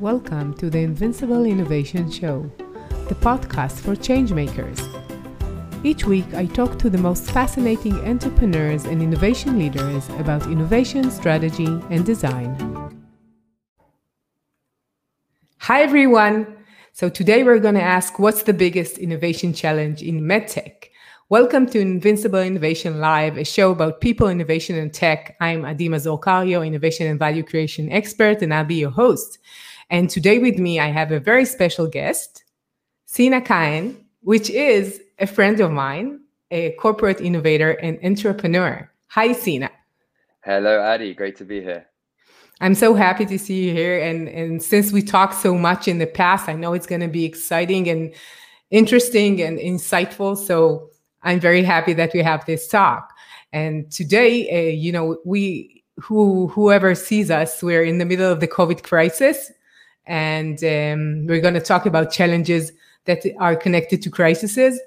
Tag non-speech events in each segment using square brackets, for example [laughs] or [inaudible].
Welcome to the Invincible Innovation Show, the podcast for changemakers. Each week, I talk to the most fascinating entrepreneurs and innovation leaders about innovation, strategy, and design. Hi, everyone. So, today we're going to ask what's the biggest innovation challenge in medtech? Welcome to Invincible Innovation Live, a show about people, innovation, and tech. I'm Adima Zolcario, innovation and value creation expert, and I'll be your host. And today with me, I have a very special guest, Sina Kain, which is a friend of mine, a corporate innovator and entrepreneur. Hi, Sina. Hello, Adi. Great to be here. I'm so happy to see you here. And, and since we talked so much in the past, I know it's going to be exciting and interesting and insightful. So I'm very happy that we have this talk. And today, uh, you know, we who whoever sees us, we're in the middle of the COVID crisis, and um, we're going to talk about challenges that are connected to crises.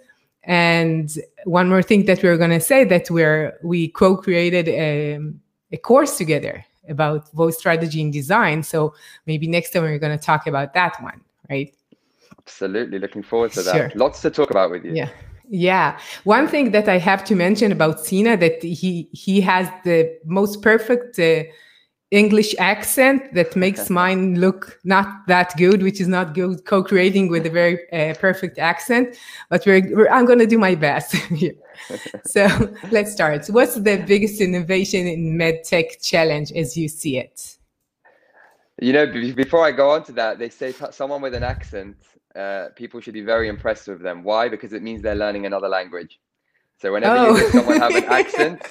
And one more thing that we're going to say that we're we co-created a, um, a course together about voice strategy and design. So maybe next time we're going to talk about that one, right? Absolutely, looking forward to that. Sure. Lots to talk about with you. Yeah. Yeah. One thing that I have to mention about Sina that he he has the most perfect uh, English accent that makes mine look not that good, which is not good co-creating with a very uh, perfect accent. But we're, we're I'm going to do my best [laughs] here. [laughs] so let's start. What's the biggest innovation in medtech challenge as you see it? You know, before I go on to that, they say someone with an accent uh, people should be very impressed with them. Why? Because it means they're learning another language. So whenever oh. you hear someone have an [laughs] accent,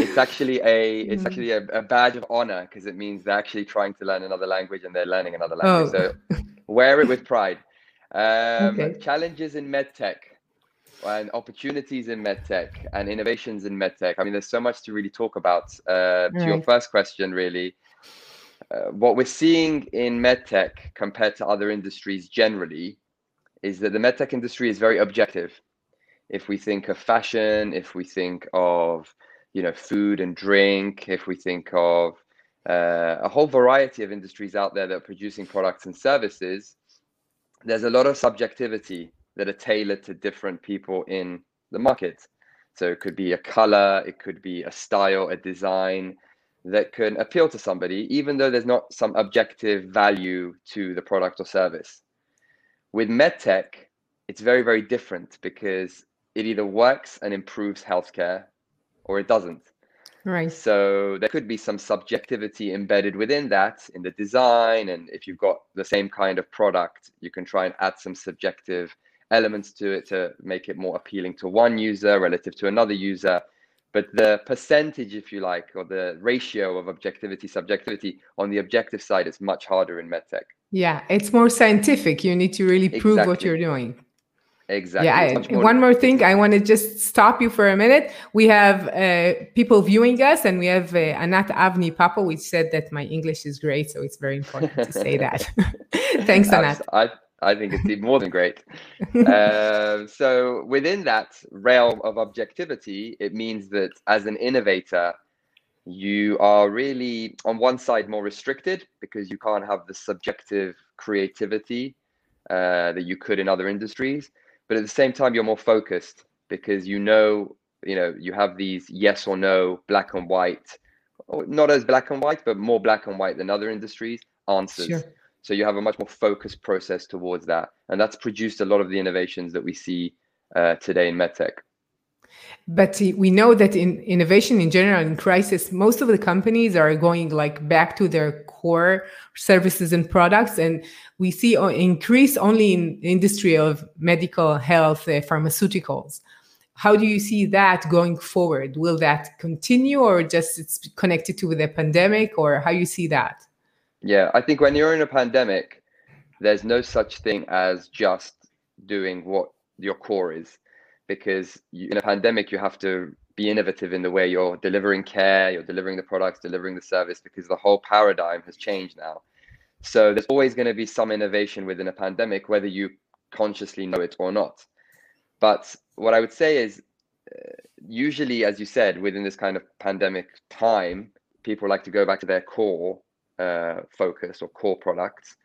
it's actually a it's hmm. actually a, a badge of honor because it means they're actually trying to learn another language and they're learning another language. Oh. So wear it with pride. [laughs] Um, okay. Challenges in medtech and opportunities in medtech and innovations in medtech. I mean, there's so much to really talk about. Uh, to right. your first question, really, uh, what we're seeing in medtech compared to other industries generally is that the medtech industry is very objective. If we think of fashion, if we think of you know food and drink, if we think of uh, a whole variety of industries out there that are producing products and services, there's a lot of subjectivity that are tailored to different people in the market. So it could be a color, it could be a style, a design that can appeal to somebody, even though there's not some objective value to the product or service. With medtech, it's very, very different because it either works and improves healthcare or it doesn't. Right. So there could be some subjectivity embedded within that in the design. And if you've got the same kind of product, you can try and add some subjective elements to it to make it more appealing to one user relative to another user. But the percentage, if you like, or the ratio of objectivity, subjectivity on the objective side is much harder in medtech. Yeah, it's more scientific. You need to really prove exactly. what you're doing. Exactly. Yeah. I, more one more thing, I want to just stop you for a minute. We have uh, people viewing us, and we have uh, Anat Avni Papa, which said that my English is great, so it's very important to say [laughs] that. [laughs] Thanks, Anat. I, I think it's more than great. uh, [laughs] so within that realm of objectivity, it means that as an innovator, you are really on one side more restricted because you can't have the subjective creativity uh, that you could in other industries but at the same time you're more focused because you know you know you have these yes or no black and white not as black and white but more black and white than other industries answers. Sure. so you have a much more focused process towards that. And that's produced a lot of the innovations that we see uh, today in medtech but we know that in innovation in general in crisis most of the companies are going like back to their core services and products. And we see an increase only in industry of medical health uh, pharmaceuticals. How do you see that going forward? Will that continue or just it's connected to the pandemic or how you see that? Yeah i think when you're in a pandemic there's no such thing as just doing what your core is because you, in a pandemic you have to be innovative in the way you're delivering care you're delivering the products delivering the service because the whole paradigm has changed now. So there's always going to be some innovation within a pandemic whether you consciously know it or not. But what i would say is uh, usually as you said within this kind of pandemic time people like to go back to their core uh, focus or core products.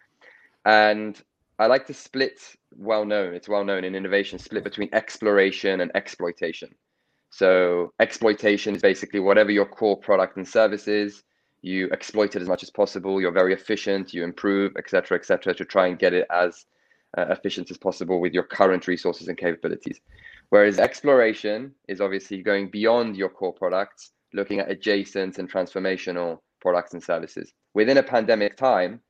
And I like to split well known, it's well known in innovation, split between exploration and exploitation. So exploitation is basically whatever your core product and service is, you exploit it as much as possible, you're very efficient, you improve, etc., etc., to try and get it as uh, efficient as possible with your current resources and capabilities. Whereas exploration is obviously going beyond your core products, looking at adjacent and transformational products and services. Within a pandemic time,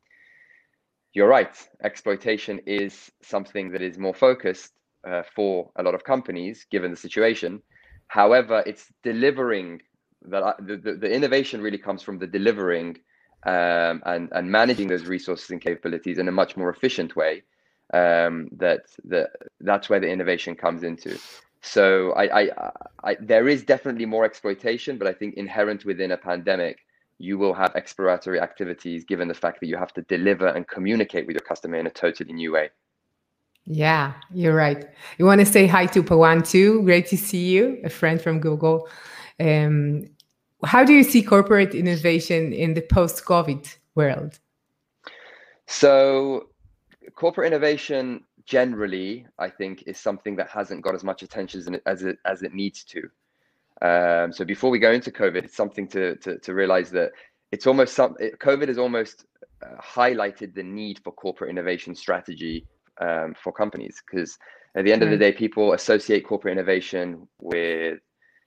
you're right. Exploitation is something that is more focused uh, for a lot of companies, given the situation. However, it's delivering that the, the, innovation really comes from the delivering um, and, and managing those resources and capabilities in a much more efficient way. Um, that that that's where the innovation comes into. So I, I, I, there is definitely more exploitation, but I think inherent within a pandemic, you will have exploratory activities given the fact that you have to deliver and communicate with your customer in a totally new way. Yeah, you're right. You want to say hi to Pawan too? Great to see you, a friend from Google. Um, how do you see corporate innovation in the post-COVID world? So, corporate innovation generally, I think, is something that hasn't got as much attention as it as it needs to. Um, so before we go into COVID, it's something to to, to realize that it's almost some it, COVID has almost uh, highlighted the need for corporate innovation strategy um, for companies. Because at the end of the day, people associate corporate innovation with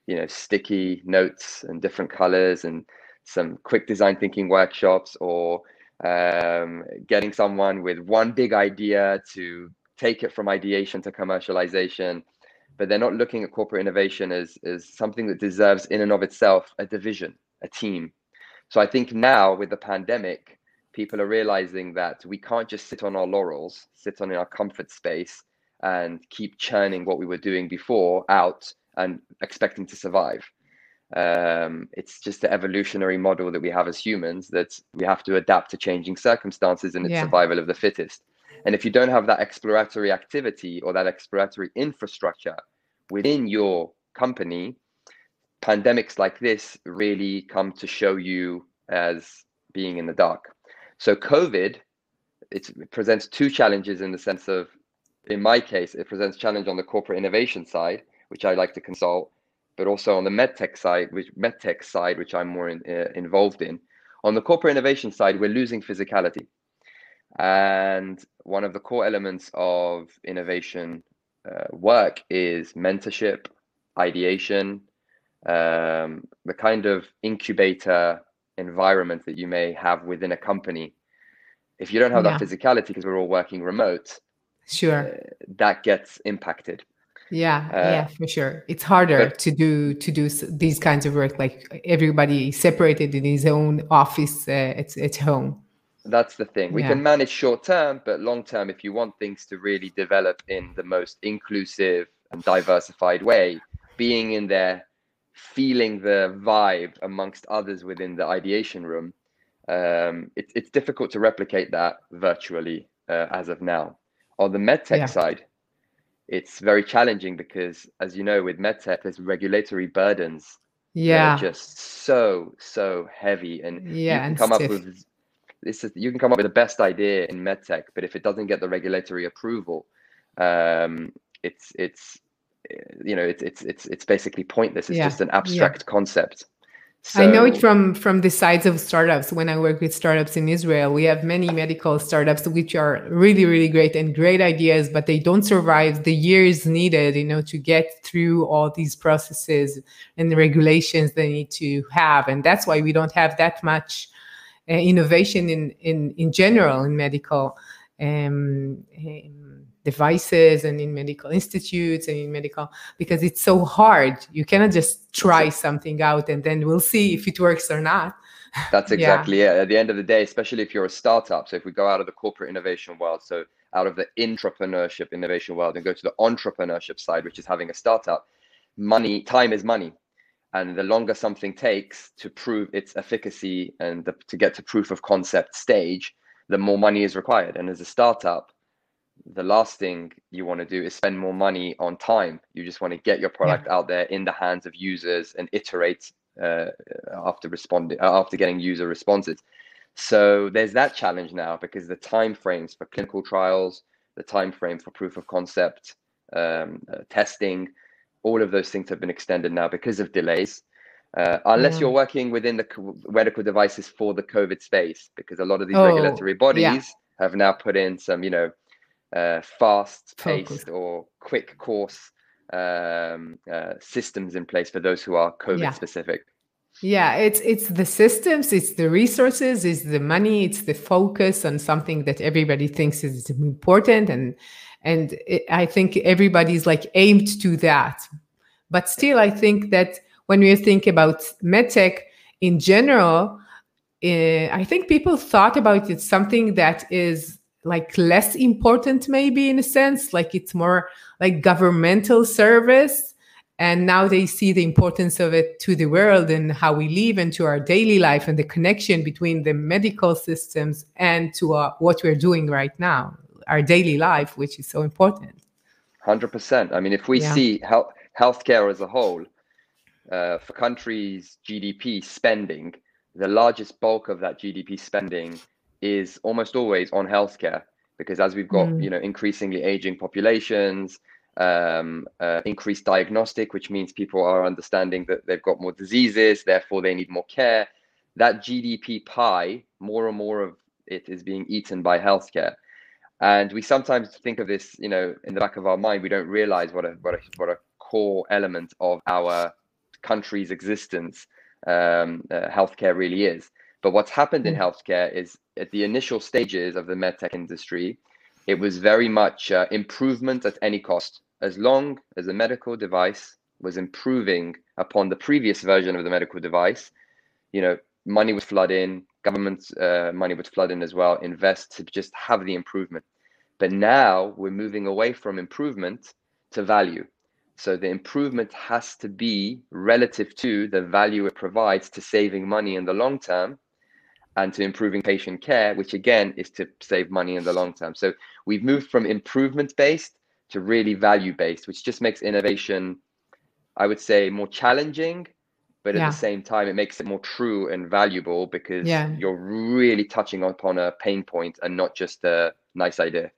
you know sticky notes and different colors and some quick design thinking workshops or um, getting someone with one big idea to take it from ideation to commercialization but they're not looking at corporate innovation as, as something that deserves in and of itself a division, a team. So I think now with the pandemic, people are realizing that we can't just sit on our laurels, sit on in our comfort space and keep churning what we were doing before out and expecting to survive. Um, it's just the evolutionary model that we have as humans that we have to adapt to changing circumstances and it's yeah. survival of the fittest. And if you don't have that exploratory activity or that exploratory infrastructure within your company, pandemics like this really come to show you as being in the dark. So COVID, it presents two challenges in the sense of, in my case, it presents challenge on the corporate innovation side, which I like to consult, but also on the medtech side, which medtech side, which I'm more in, uh, involved in. On the corporate innovation side, we're losing physicality. And one of the core elements of innovation uh, work is mentorship, ideation, um, the kind of incubator environment that you may have within a company. If you don't have yeah. that physicality, because we're all working remote, sure, uh, that gets impacted. Yeah, uh, yeah, for sure. It's harder but, to do to do these kinds of work. Like everybody separated in his own office uh, at at home. That's the thing. We yeah. can manage short term, but long term, if you want things to really develop in the most inclusive and diversified way, being in there, feeling the vibe amongst others within the ideation room, um, it, it's difficult to replicate that virtually uh, as of now. On the medtech yeah. side, it's very challenging because, as you know, with medtech, there's regulatory burdens. Yeah, just so so heavy, and yeah, you can come stiff. up with this is you can come up with the best idea in medtech, but if it doesn't get the regulatory approval, um, it's it's you know it's it's it's it's basically pointless. It's yeah. just an abstract yeah. concept. So, I know it from from the sides of startups. When I work with startups in Israel, we have many medical startups which are really really great and great ideas, but they don't survive the years needed, you know, to get through all these processes and the regulations they need to have, and that's why we don't have that much uh, innovation in, in, in general in medical um, um, devices and in medical institutes and in medical because it's so hard. You cannot just try something out and then we'll see if it works or not. [laughs] That's exactly yeah. it. At the end of the day especially if you're a startup so if we go out of the corporate innovation world so out of the entrepreneurship innovation world and go to the entrepreneurship side which is having a startup money time is money and the longer something takes to prove its efficacy and the, to get to proof of concept stage the more money is required. And as a startup the last thing you want to do is spend more money on time. You just want to get your product yeah. out there in the hands of users and iterate uh, after responding uh, after getting user responses. So there's that challenge now because the time frames for clinical trials, the time frame for proof of concept um, uh, testing, all of those things have been extended now because of delays. Uh, unless yeah. you're working within the medical devices for the COVID space, because a lot of these oh, regulatory bodies yeah. have now put in some, you know, uh, fast-paced or quick course um, uh, systems in place for those who are COVID yeah. Yeah, it's it's the systems, it's the resources, it's the money, it's the focus on something that everybody thinks is important, and and it, I think everybody's like aimed to that. But still, I think that when we think about medtech in general, uh, I think people thought about it something that is like less important, maybe in a sense, like it's more like governmental service and now they see the importance of it to the world and how we live and to our daily life and the connection between the medical systems and to uh, what we're doing right now our daily life which is so important 100% i mean if we yeah. see health healthcare as a whole uh, for countries gdp spending the largest bulk of that gdp spending is almost always on healthcare because as we've got mm. you know increasingly aging populations um, uh, increased diagnostic, which means people are understanding that they've got more diseases, therefore they need more care. That GDP pie, more and more of it is being eaten by healthcare. And we sometimes think of this, you know, in the back of our mind. We don't realize what a what a what a core element of our country's existence um, uh, healthcare really is. But what's happened in mm. healthcare is at the initial stages of the medtech industry, it was very much uh, improvement at any cost as long as the medical device was improving upon the previous version of the medical device, you know, money would flood in, government uh, money would flood in as well, invest to just have the improvement. But now we're moving away from improvement to value. So the improvement has to be relative to the value it provides to saving money in the long term and to improving patient care, which again is to save money in the long term. So we've moved from improvement based to really value based, which just makes innovation, I would say, more challenging. But at yeah. the same time, it makes it more true and valuable because yeah. you're really touching upon a pain point and not just a nice idea.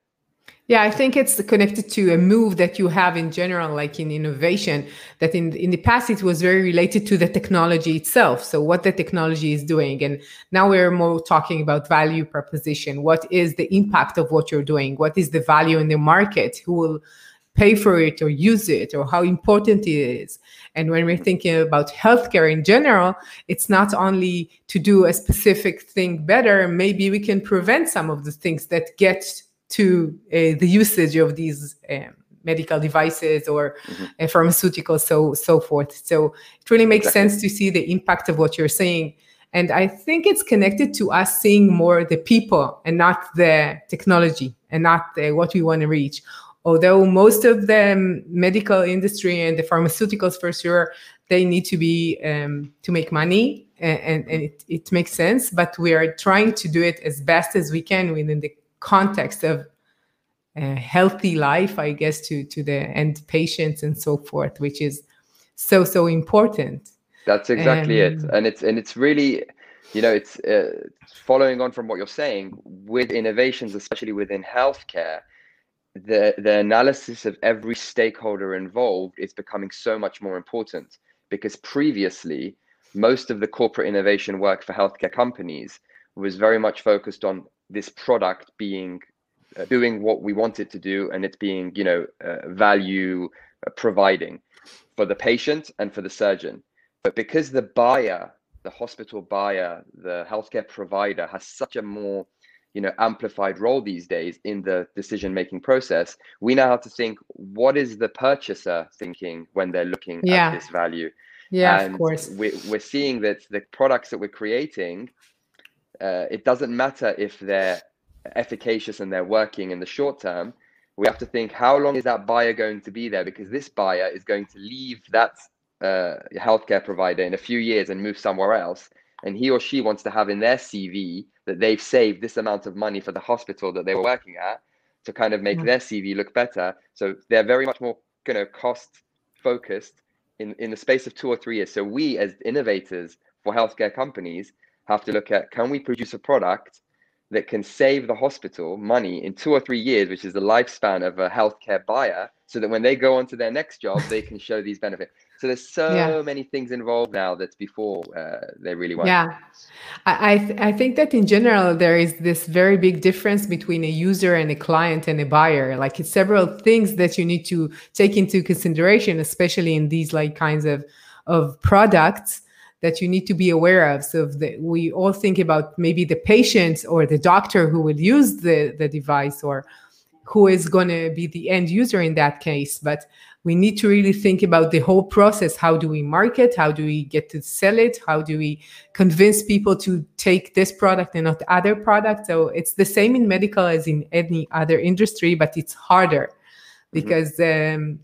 Yeah, I think it's connected to a move that you have in general, like in innovation, that in, in the past it was very related to the technology itself. So, what the technology is doing. And now we're more talking about value proposition. What is the impact of what you're doing? What is the value in the market? Who will pay for it or use it or how important it is. And when we're thinking about healthcare in general, it's not only to do a specific thing better, maybe we can prevent some of the things that get to uh, the usage of these um, medical devices or mm-hmm. uh, pharmaceuticals, so so forth. So it really makes exactly. sense to see the impact of what you're saying. And I think it's connected to us seeing more the people and not the technology and not the, what we want to reach. Although most of the medical industry and the pharmaceuticals, for sure, they need to be um, to make money and, and, and it, it makes sense. But we are trying to do it as best as we can within the context of a healthy life, I guess, to to the end patients and so forth, which is so so important. That's exactly it, and it's and it's really, you know, it's uh, following on from what you're saying with innovations, especially within healthcare. The the analysis of every stakeholder involved is becoming so much more important because previously most of the corporate innovation work for healthcare companies was very much focused on this product being uh, doing what we want it to do and it's being you know uh, value uh, providing for the patient and for the surgeon. But because the buyer the hospital buyer the healthcare provider has such a more you know amplified role these days in the decision making process we now have to think what is the purchaser thinking when they're looking yeah. at this value? Yeah and of course. we, we're seeing that the products that we're creating uh, it doesn't matter if they're efficacious and they're working in the short term. We have to think how long is that buyer going to be there because this buyer is going to leave that uh, healthcare provider in a few years and move somewhere else. And he or she wants to have in their CV that they've saved this amount of money for the hospital that they were working at to kind of make mm-hmm. their CV look better. So they're very much more kind of cost focused in, in the space of two or three years. So we as innovators for healthcare companies have to look at can we produce a product that can save the hospital money in two or three years, which is the lifespan of a healthcare buyer, so that when they go on to their next job, they can show these benefits. So there's so yeah. many things involved now that's before uh, they really want. Yeah, I th- I think that in general there is this very big difference between a user and a client and a buyer. Like it's several things that you need to take into consideration, especially in these like kinds of of products that you need to be aware of. So the, we all think about maybe the patient or the doctor who will use the, the device or who is going to be the end user in that case. But we need to really think about the whole process. How do we market? How do we get to sell it? How do we convince people to take this product and not other product? So it's the same in medical as in any other industry, but it's harder mm-hmm. because um,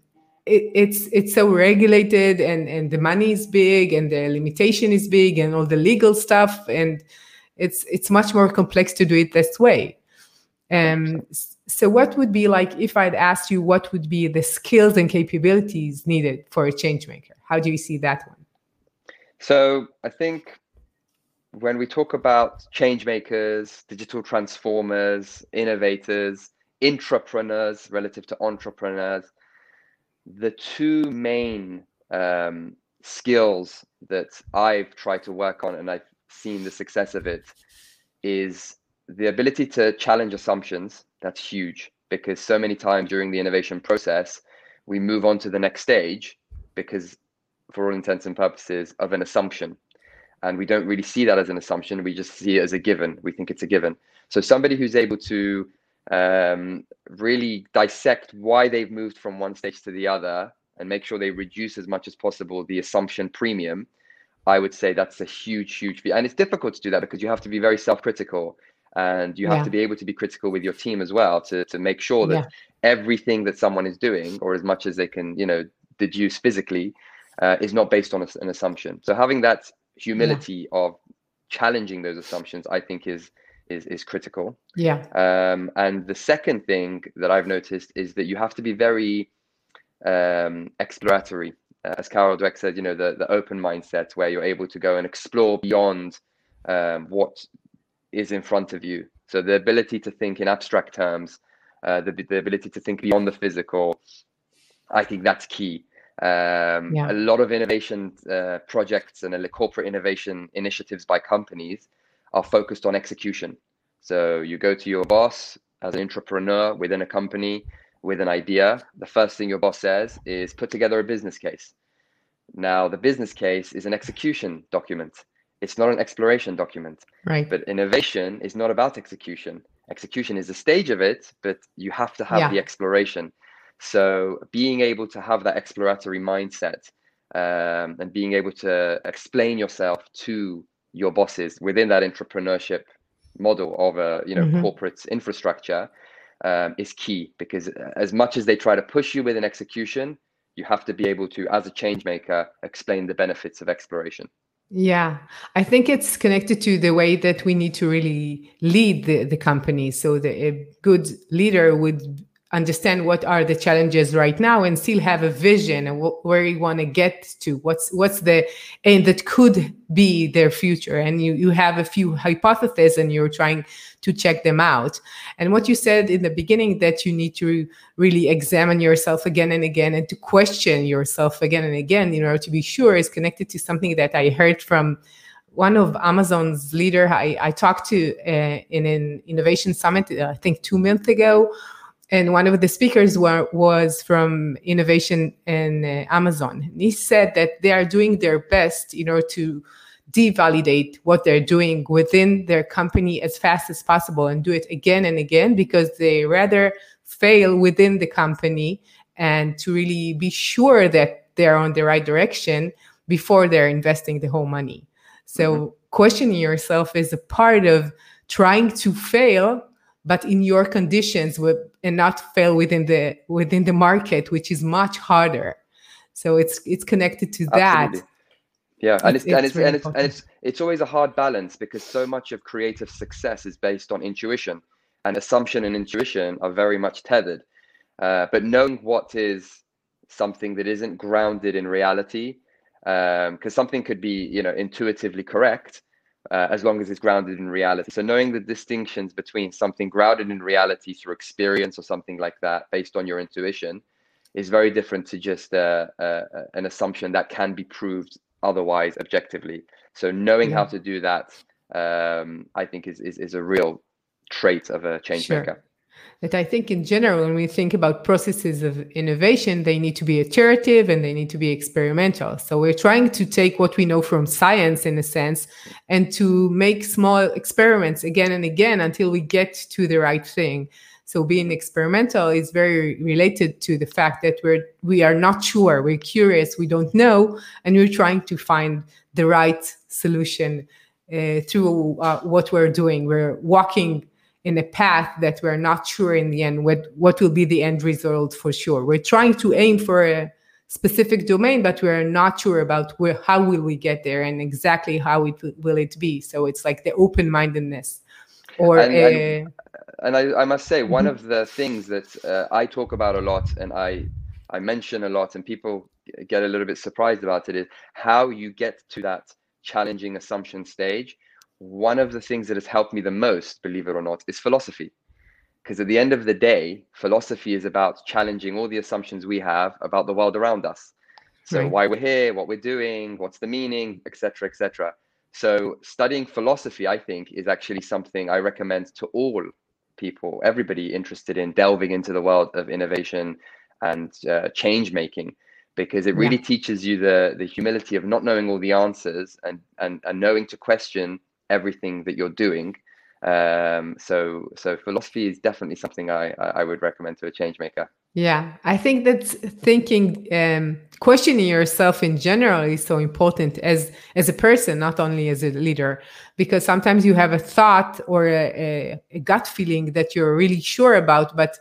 it, it's it's so regulated and and the money is big and the limitation is big and all the legal stuff. And it's it's much more complex to do it this way. Um so what would be like if i'd asked you what would be the skills and capabilities needed for a change maker? How do you see that one? So i think when we talk about change makers digital transformers innovators intrapreneurs relative to entrepreneurs the two main um, skills that I've tried to work on and I've seen the success of it is the ability to challenge assumptions. That's huge because so many times during the innovation process, we move on to the next stage because, for all intents and purposes, of an assumption. And we don't really see that as an assumption. We just see it as a given. We think it's a given. So, somebody who's able to um, really dissect why they've moved from one stage to the other and make sure they reduce as much as possible the assumption premium i would say that's a huge huge and it's difficult to do that because you have to be very self-critical and you have yeah. to be able to be critical with your team as well to, to make sure that yeah. everything that someone is doing or as much as they can you know deduce physically uh, is not based on a, an assumption so having that humility yeah. of challenging those assumptions i think is is is critical. Yeah. Um, and the second thing that I've noticed is that you have to be very um, exploratory. Uh, as Carol Dweck said, you know, the the open mindset where you're able to go and explore beyond um, what is in front of you. So the ability to think in abstract terms, uh, the the ability to think beyond the physical, I think that's key. Um, yeah. A lot of innovation uh, projects and a corporate innovation initiatives by companies are focused on execution. So you go to your boss as an entrepreneur within a company with an idea. The first thing your boss says is put together a business case. Now, the business case is an execution document. It's not an exploration document. Right. But innovation is not about execution. Execution is a stage of it, but you have to have yeah. the exploration. So being able to have that exploratory mindset um, and being able to explain yourself to your bosses within that entrepreneurship model of a you know mm-hmm. corporate infrastructure um, is key because as much as they try to push you with an execution you have to be able to as a change maker explain the benefits of exploration. Yeah. I think it's connected to the way that we need to really lead the, the company. So the, a good leader would understand what are the challenges right now and still have a vision and wh- where you want to get to what's what's the aim that could be their future. And you you have a few hypotheses and you're trying to check them out. And what you said in the beginning that you need to really examine yourself again and again and to question yourself again and again in order to be sure is connected to something that i heard from one of Amazon's leader. I, I talked to uh, in an innovation summit, uh, I think two months ago, and one of the speakers were, was from innovation in uh, Amazon. And he said that they are doing their best in order to devalidate what they're doing within their company as fast as possible and do it again and again because they rather fail within the company and to really be sure that they're on the right direction before they're investing the whole money. So mm-hmm. questioning yourself is a part of trying to fail but in your conditions with, and not fail within the within the market which is much harder. So it's it's connected to that. Absolutely. yeah and it's, it's, and, it's, really and, it's, and it's it's always a hard balance because so much of creative success is based on intuition and assumption and intuition are very much tethered. Uh, but knowing what is something that isn't grounded in reality because um, something could be you know intuitively correct uh, as long as it's grounded in reality. So knowing the distinctions between something grounded in reality through experience or something like that, based on your intuition, is very different to just uh, uh, an assumption that can be proved otherwise objectively. So knowing how to do that, um, I think, is, is is a real trait of a change sure. maker that I think in general, when we think about processes of innovation, they need to be iterative and they need to be experimental. So we're trying to take what we know from science in a sense and to make small experiments again and again until we get to the right thing. So being experimental is very related to the fact that we're we are not sure, we're curious, we don't know, and we're trying to find the right solution uh, through uh, what we're doing. We're walking in a path that we're not sure in the end what what will be the end result for sure. We're trying to aim for a specific domain but we're not sure about where how will we get there and exactly how it will it be. So it's like the open-mindedness or and, a, and, and I, I, must say one of the things that uh, i talk about a lot and i i mention a lot and people get a little bit surprised about it is how you get to that challenging assumption stage one of the things that has helped me the most, believe it or not, is philosophy. Because at the end of the day, philosophy is about challenging all the assumptions we have about the world around us. So right. why we're here, what we're doing, what's the meaning, etc., etc. So studying philosophy, I think, is actually something I recommend to all people, everybody interested in delving into the world of innovation and uh, change making, because it really yeah. teaches you the the humility of not knowing all the answers and and and knowing to question everything that you're doing. Um, so so philosophy is definitely something I I would recommend to a change maker. Yeah, I think that thinking, um, questioning yourself in general is so important as as a person, not only as a leader, because sometimes you have a thought or a, a, gut feeling that you're really sure about, but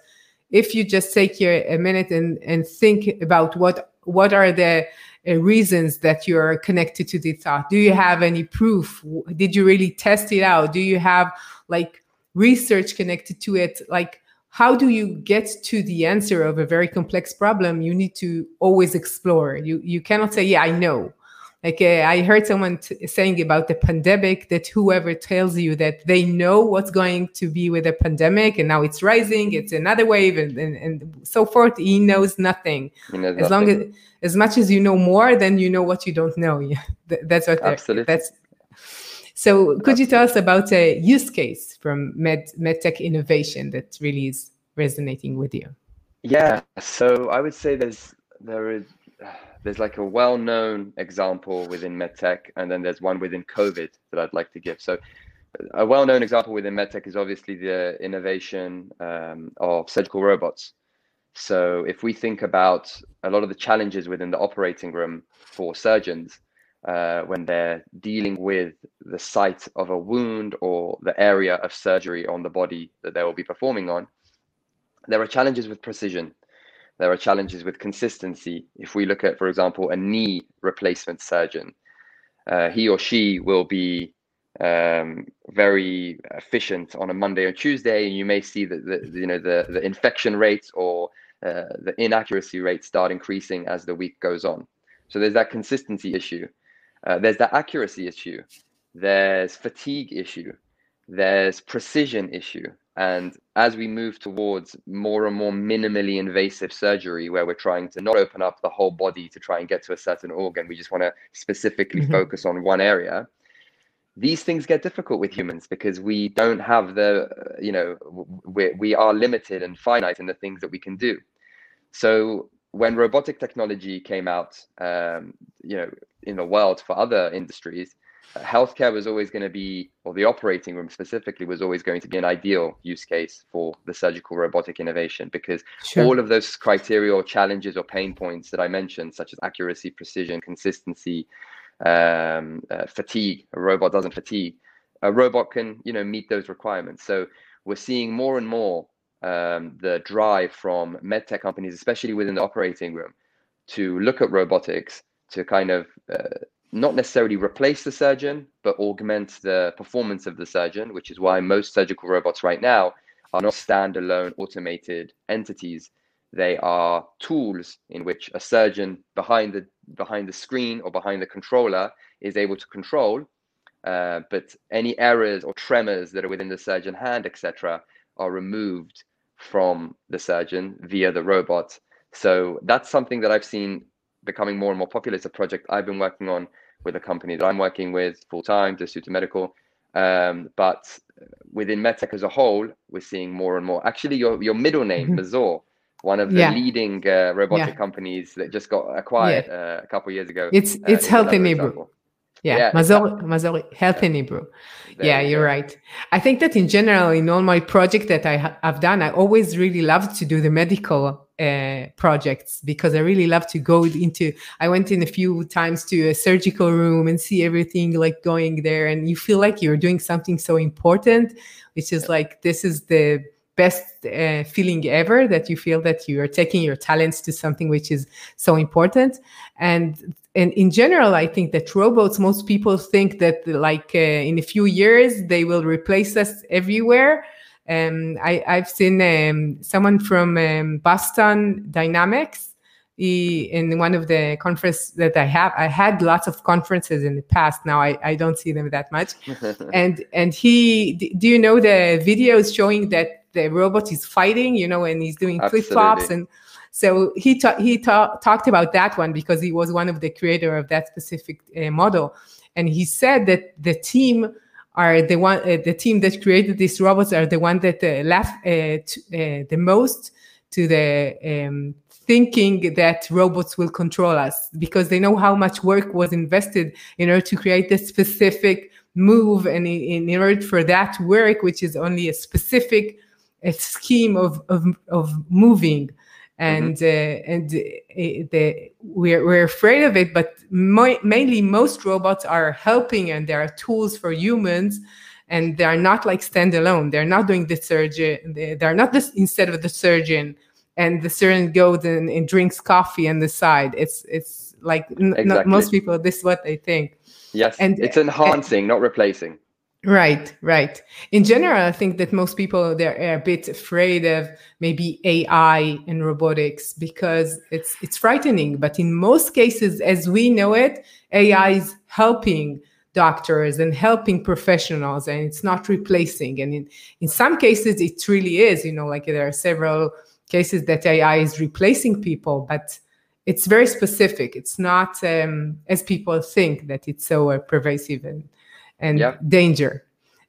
if you just take your, a minute and and think about what what are the uh, reasons that you're connected to the thought. Do you have any proof? Did you really test it out? Do you have like research connected to it? Like how do you get to the answer of a very complex problem you need to always explore? You you cannot say yeah i know like uh, i heard someone t- saying about the pandemic that whoever tells you that they know what's going to be with the pandemic and now it's rising it's another wave and, and, and so forth he knows nothing he knows as nothing. long as as much as you know more then you know what you don't know [laughs] yeah that's what Absolutely. that's so could you tell us about a use case from med medtech innovation that really is resonating with you yeah so i would say there's there is there's like a well-known example within medtech and then there's one within covid that i'd like to give. So a well-known example within medtech is obviously the innovation um, of surgical robots. So if we think about a lot of the challenges within the operating room for surgeons uh, when they're dealing with the site of a wound or the area of surgery on the body that they will be performing on, there are challenges with precision there are challenges with consistency. If we look at, for example, a knee replacement surgeon, uh, he or she will be um, very efficient on a Monday or Tuesday, and you may see that the, you know the the infection rates or uh, the inaccuracy rates start increasing as the week goes on. So there's that consistency issue. Uh, there's that accuracy issue. There's fatigue issue. There's precision issue. And as we move towards more and more minimally invasive surgery, where we're trying to not open up the whole body to try and get to a certain organ, we just want to specifically mm-hmm. focus on one area. These things get difficult with humans because we don't have the, you know, we, we are limited and finite in the things that we can do. So when robotic technology came out, um, you know, in the world for other industries, healthcare was always going to be, or the operating room specifically, was always going to be an ideal use case for the surgical robotic innovation because sure. all of those criteria or challenges or pain points that I mentioned, such as accuracy, precision, consistency, um, uh, fatigue, a robot doesn't fatigue. A robot can, you know, meet those requirements. So we're seeing more and more um, the drive from medtech companies, especially within the operating room, to look at robotics to kind of uh, not necessarily replace the surgeon, but augment the performance of the surgeon, which is why most surgical robots right now are not standalone automated entities. They are tools in which a surgeon behind the behind the screen or behind the controller is able to control uh, but any errors or tremors that are within the surgeon hand, etc., are removed from the surgeon via the robot. So that's something that I've seen becoming more and more popular. It's a project I've been working on with a company that I'm working with full time, Dasuta Medical. Um, but within medtech as a whole, we're seeing more and more. Actually, your your middle name. [laughs] Mazor, one of the yeah. leading uh, robotic yeah. companies that just got acquired yeah. uh, a couple years ago. It's it's uh, Health in Hebrew. Yeah, yeah Mazor, Mazor Health in Hebrew. yeah, you're right. I think that in general, in all my projects that I ha- have done, I always really love to do the medical uh, projects because I really love to go into. I went in a few times to a surgical room and see everything like going there, and you feel like you're doing something so important, which is like this is the best uh, feeling ever that you feel that you are taking your talents to something which is so important and and in general i think that robots most people think that like uh, in a few years they will replace us everywhere um, I, have seen um, someone from um, Boston Dynamics he, in one of the conferences that I have. I had lots of conferences in the past. Now I, I don't see them that much. [laughs] and and he, do you know the videos showing that the robot is fighting? You know, and he's doing flip flops and. So he ta- he ta- talked about that one because he was one of the creator of that specific uh, model, and he said that the team are the one uh, the team that created these robots are the one that uh, laugh uh, uh, the most to the um, thinking that robots will control us because they know how much work was invested in order to create this specific move and in, in order for that work which is only a specific a scheme of, of, of moving and mm-hmm. uh, and uh, the, we're, we're afraid of it but mo- mainly most robots are helping and there are tools for humans and they are not like standalone they're not doing the surgeon they're not this instead of the surgeon and the surgeon goes and, and drinks coffee on the side it's it's like exactly. n- most people this is what they think yes and it's enhancing and, not replacing Right, right. In general, I think that most people they're a bit afraid of maybe AI and robotics because it's it's frightening. But in most cases, as we know it, AI is helping doctors and helping professionals, and it's not replacing. And in in some cases, it really is. You know, like there are several cases that AI is replacing people, but it's very specific. It's not um, as people think that it's so uh, pervasive and and danger.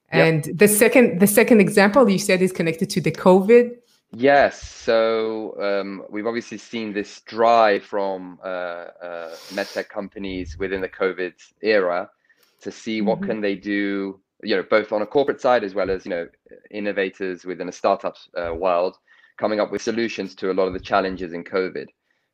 And the second the second example you said is connected to the COVID. Yes, so um, we've obviously seen this drive from uh, uh, medtech companies within the COVID era to see what mm-hmm. can they do, you know, both on a corporate side as well as you know innovators within a startup uh, world, coming up with solutions to a lot of the challenges in COVID.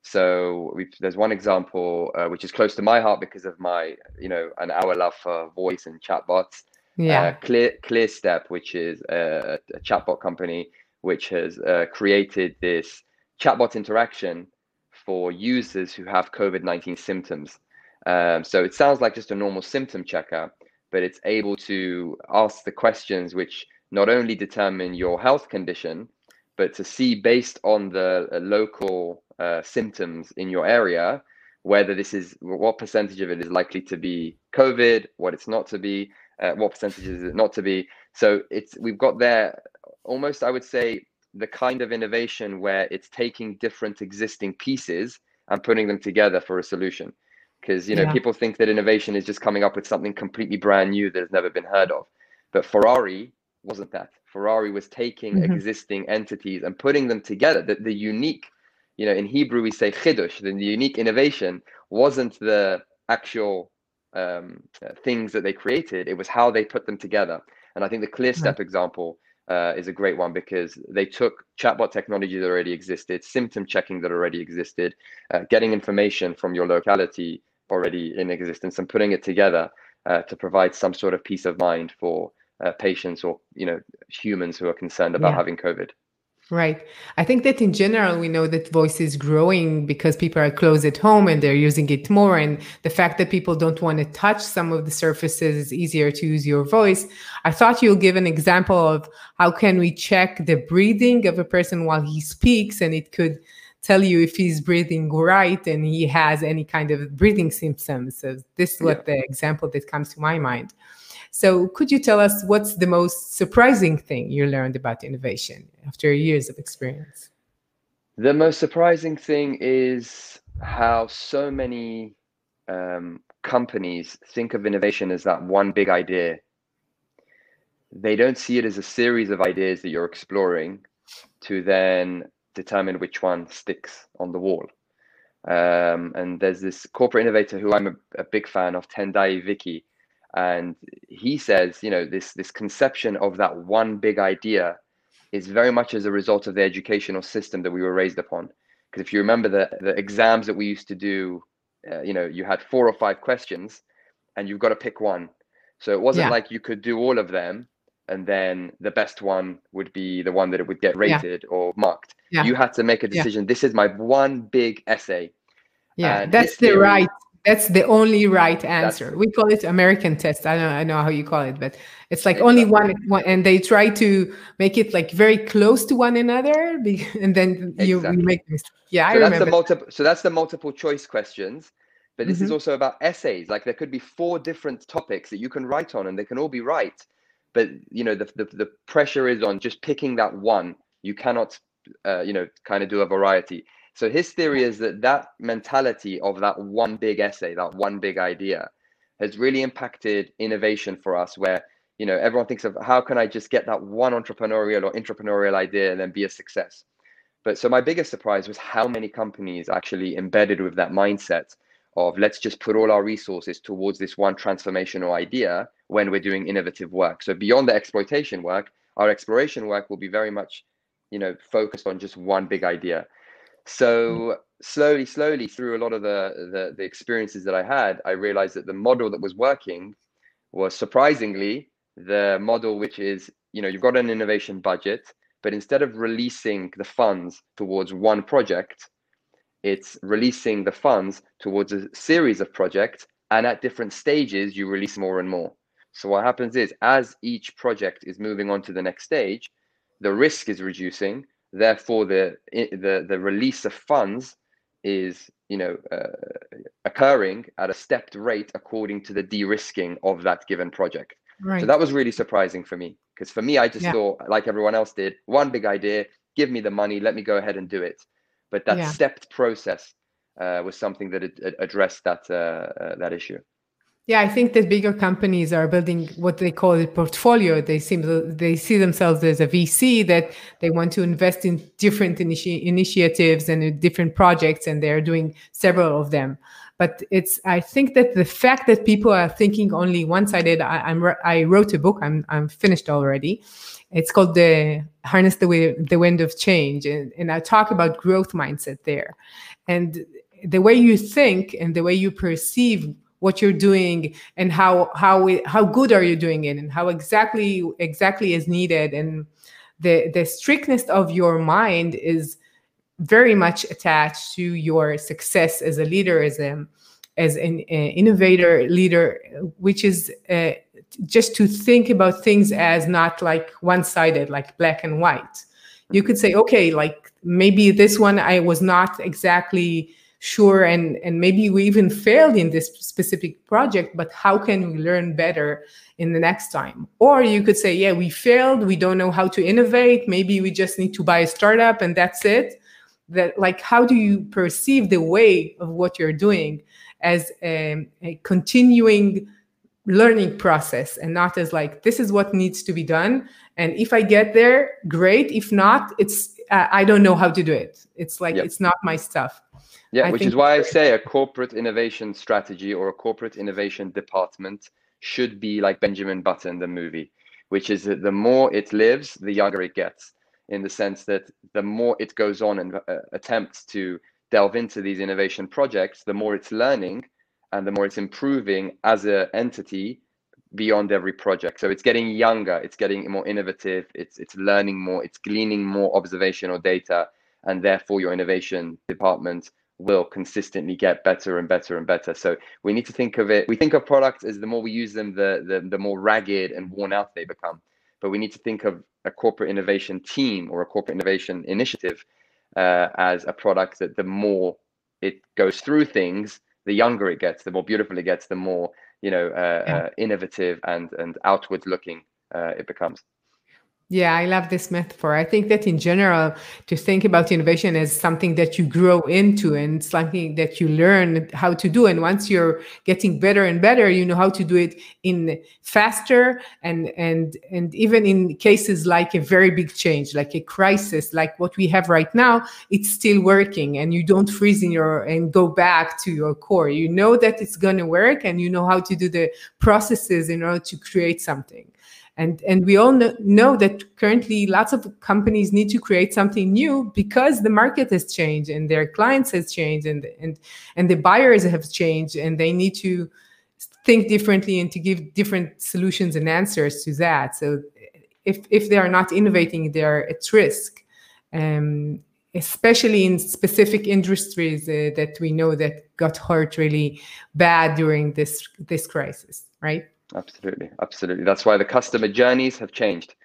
So there's one example uh, which is close to my heart because of my, you know, an hour love for voice and chatbots. Yeah. Uh, Clear ClearStep, which is a, a chatbot company which has uh, created this chatbot interaction for users who have COVID 19 symptoms. Um, so it sounds like just a normal symptom checker, but it's able to ask the questions which not only determine your health condition, but to see based on the uh, local uh, symptoms in your area whether this is what percentage of it is likely to be covid what it's not to be uh, what percentage is it not to be so it's we've got there almost i would say the kind of innovation where it's taking different existing pieces and putting them together for a solution because you know yeah. people think that innovation is just coming up with something completely brand new that has never been heard of but ferrari wasn't that ferrari was taking mm-hmm. existing entities and putting them together the, the unique you know, in Hebrew we say chidush, the unique innovation wasn't the actual um, uh, things that they created; it was how they put them together. And I think the ClearStep right. example uh, is a great one because they took chatbot technology that already existed, symptom checking that already existed, uh, getting information from your locality already in existence, and putting it together uh, to provide some sort of peace of mind for uh, patients or you know humans who are concerned about yeah. having COVID. Right. I think that in general, we know that voice is growing because people are close at home and they're using it more. And the fact that people don't want to touch some of the surfaces is easier to use your voice. I thought you'll give an example of how can we check the breathing of a person while he speaks and it could tell you if he's breathing right and he has any kind of breathing symptoms. So this is what the example that comes to my mind. So, could you tell us what's the most surprising thing you learned about innovation after years of experience? The most surprising thing is how so many um, companies think of innovation as that one big idea. They don't see it as a series of ideas that you're exploring to then determine which one sticks on the wall. Um, and there's this corporate innovator who I'm a, a big fan of, Tendai Viki, and he says, you know, this this conception of that one big idea is very much as a result of the educational system that we were raised upon. Because if you remember the the exams that we used to do, uh, you know, you had four or five questions, and you've got to pick one. So it wasn't yeah. like you could do all of them and then the best one would be the one that it would get rated yeah. or marked. Yeah. You had to make a decision. This is my one big essay. Yeah, and that's the right. That's the only right answer. We call it American test. I don't I know how you call it, but it's like only one, one, and they try to make it like very close to one another, [laughs] and then you, exactly. you make this. Yeah, so I that's remember. The multiple, so that's the multiple choice questions. But this mm-hmm. is also about essays. Like there could be four different topics that you can write on, and they can all be right but you know the, the, the pressure is on just picking that one you cannot uh, you know kind of do a variety so his theory is that that mentality of that one big essay that one big idea has really impacted innovation for us where you know everyone thinks of how can i just get that one entrepreneurial or entrepreneurial idea and then be a success but so my biggest surprise was how many companies actually embedded with that mindset of let's just put all our resources towards this one transformational idea when we're doing innovative work. So beyond the exploitation work, our exploration work will be very much, you know, focused on just one big idea. So mm. slowly, slowly through a lot of the, the, the experiences that I had, I realized that the model that was working was surprisingly the model which is, you know, you've got an innovation budget, but instead of releasing the funds towards one project, it's releasing the funds towards a series of projects and at different stages you release more and more. So what happens is as each project is moving on to the next stage the risk is reducing therefore the the, the release of funds is you know uh, occurring at a stepped rate according to the de-risking of that given project right. so that was really surprising for me because for me i just yeah. thought like everyone else did one big idea give me the money let me go ahead and do it but that yeah. stepped process uh, was something that it, addressed that uh, uh, that issue. Yeah, I think that bigger companies are building what they call a portfolio. They seem they see themselves as a VC that they want to invest in different initi- initiatives and different projects, and they're doing several of them. But it's I think that the fact that people are thinking only one-sided. I, am I wrote a book. I'm I'm finished already, it's called the harness the, the wind of change and, and i talk about growth mindset there and the way you think and the way you perceive what you're doing and how how how good are you doing it and how exactly exactly is needed and the the strictness of your mind is very much attached to your success as a leader as a as an uh, innovator leader which is uh, just to think about things as not like one sided, like black and white. You could say, okay, like maybe this one I was not exactly sure and and maybe we even failed in this specific project but how can we learn better in the next time? Or you could say yeah we failed we don't know how to innovate maybe we just need to buy a startup and that's it. That like how do you perceive the way of what you're doing as a, a continuing learning process and not as like this is what needs to be done. And if i get there great. If not it's i don't know how to do it it's like yep. it's not my stuff yeah I which is why i say a corporate innovation strategy or a corporate innovation department should be like benjamin button in the movie which is that the more it lives the younger it gets in the sense that the more it goes on and uh, attempts to delve into these innovation projects the more it's learning and the more it's improving as an entity beyond every project. So it's getting younger, it's getting more innovative, it's it's learning more, it's gleaning more observational data, and therefore your innovation department will consistently get better and better and better. So we need to think of it. We think of products as the more we use them, the the, the more ragged and worn out they become. But we need to think of a corporate innovation team or a corporate innovation initiative uh, as a product that the more it goes through things, the younger it gets, the more beautiful it gets, the more you know uh, yeah. uh, innovative and and outward looking uh, it becomes yeah, I love this metaphor. I think that in general, to think about innovation as something that you grow into and something that you learn how to do. And once you're getting better and better, you know how to do it in faster and and and even in cases like a very big change, like a crisis, like what we have right now, it's still working, and you don't freeze in your and go back to your core. You know that it's going to work, and you know how to do the processes in order to create something and and we all know that currently lots of companies need to create something new because the market has changed and their clients has changed and and and the buyers have changed and they need to think differently and to give different solutions and answers to that. So if if they are not innovating they're at risk. Um, especially in specific industries uh, that we know that got hurt really bad during this this crisis right Absolutely, absolutely. That's why the customer journeys have changed.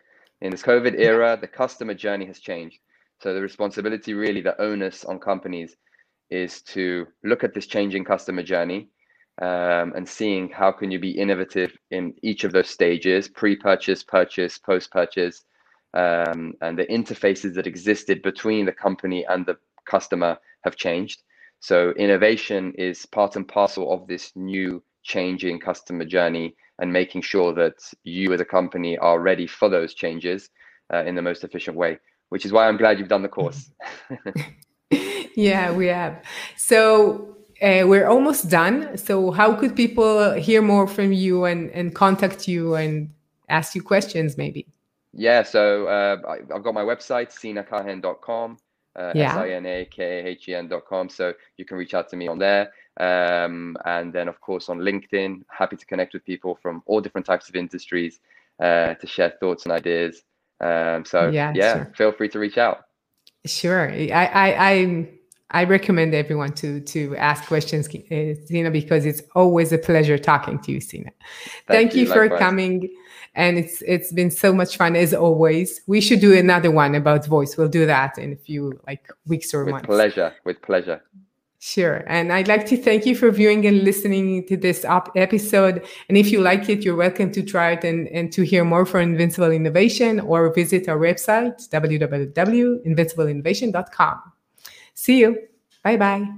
In this COVID era, the customer journey has changed. So the responsibility, really, the onus on companies is to look at this changing customer journey um, and seeing how can you be innovative in each of those stages: pre-purchase, purchase, post-purchase, um, and the interfaces that existed between the company and the customer have changed. So innovation is part and parcel of this new changing customer journey and making sure that you as a company are ready for those changes uh, in the most efficient way which is why i'm glad you've done the course [laughs] [laughs] yeah we have so uh, we're almost done so how could people hear more from you and, and contact you and ask you questions maybe yeah so uh, I, have got my website sinakahen.com uh, yeah. S-I-N-A-K-H-E-N.com. So you can reach out to me on there. Um, and then, of course, on LinkedIn, happy to connect with people from all different types of industries uh, to share thoughts and ideas. Um, so yeah, yeah sure. feel free to reach out. Sure, I, I, I, I recommend everyone to to ask questions, Sina, uh, because it's always a pleasure talking to you, Sina. Thank, Thank you, you for coming, and it's it's been so much fun as always. We should do another one about voice. We'll do that in a few like weeks or with months. With pleasure, with pleasure. Sure. And I'd like to thank you for viewing and listening to this op- episode. And if you like it, you're welcome to try it and, and to hear more from Invincible Innovation or visit our website, www.invincibleinnovation.com. See you. Bye bye.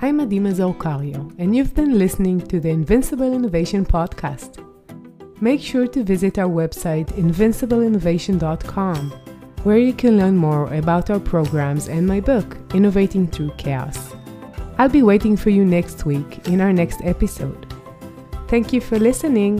I'm Adima Zaukario, and you've been listening to the Invincible Innovation Podcast. Make sure to visit our website, invincibleinnovation.com where you can learn more about our programs and my book, Innovating Through Chaos. I'll be waiting for you next week in our next episode. Thank you for listening.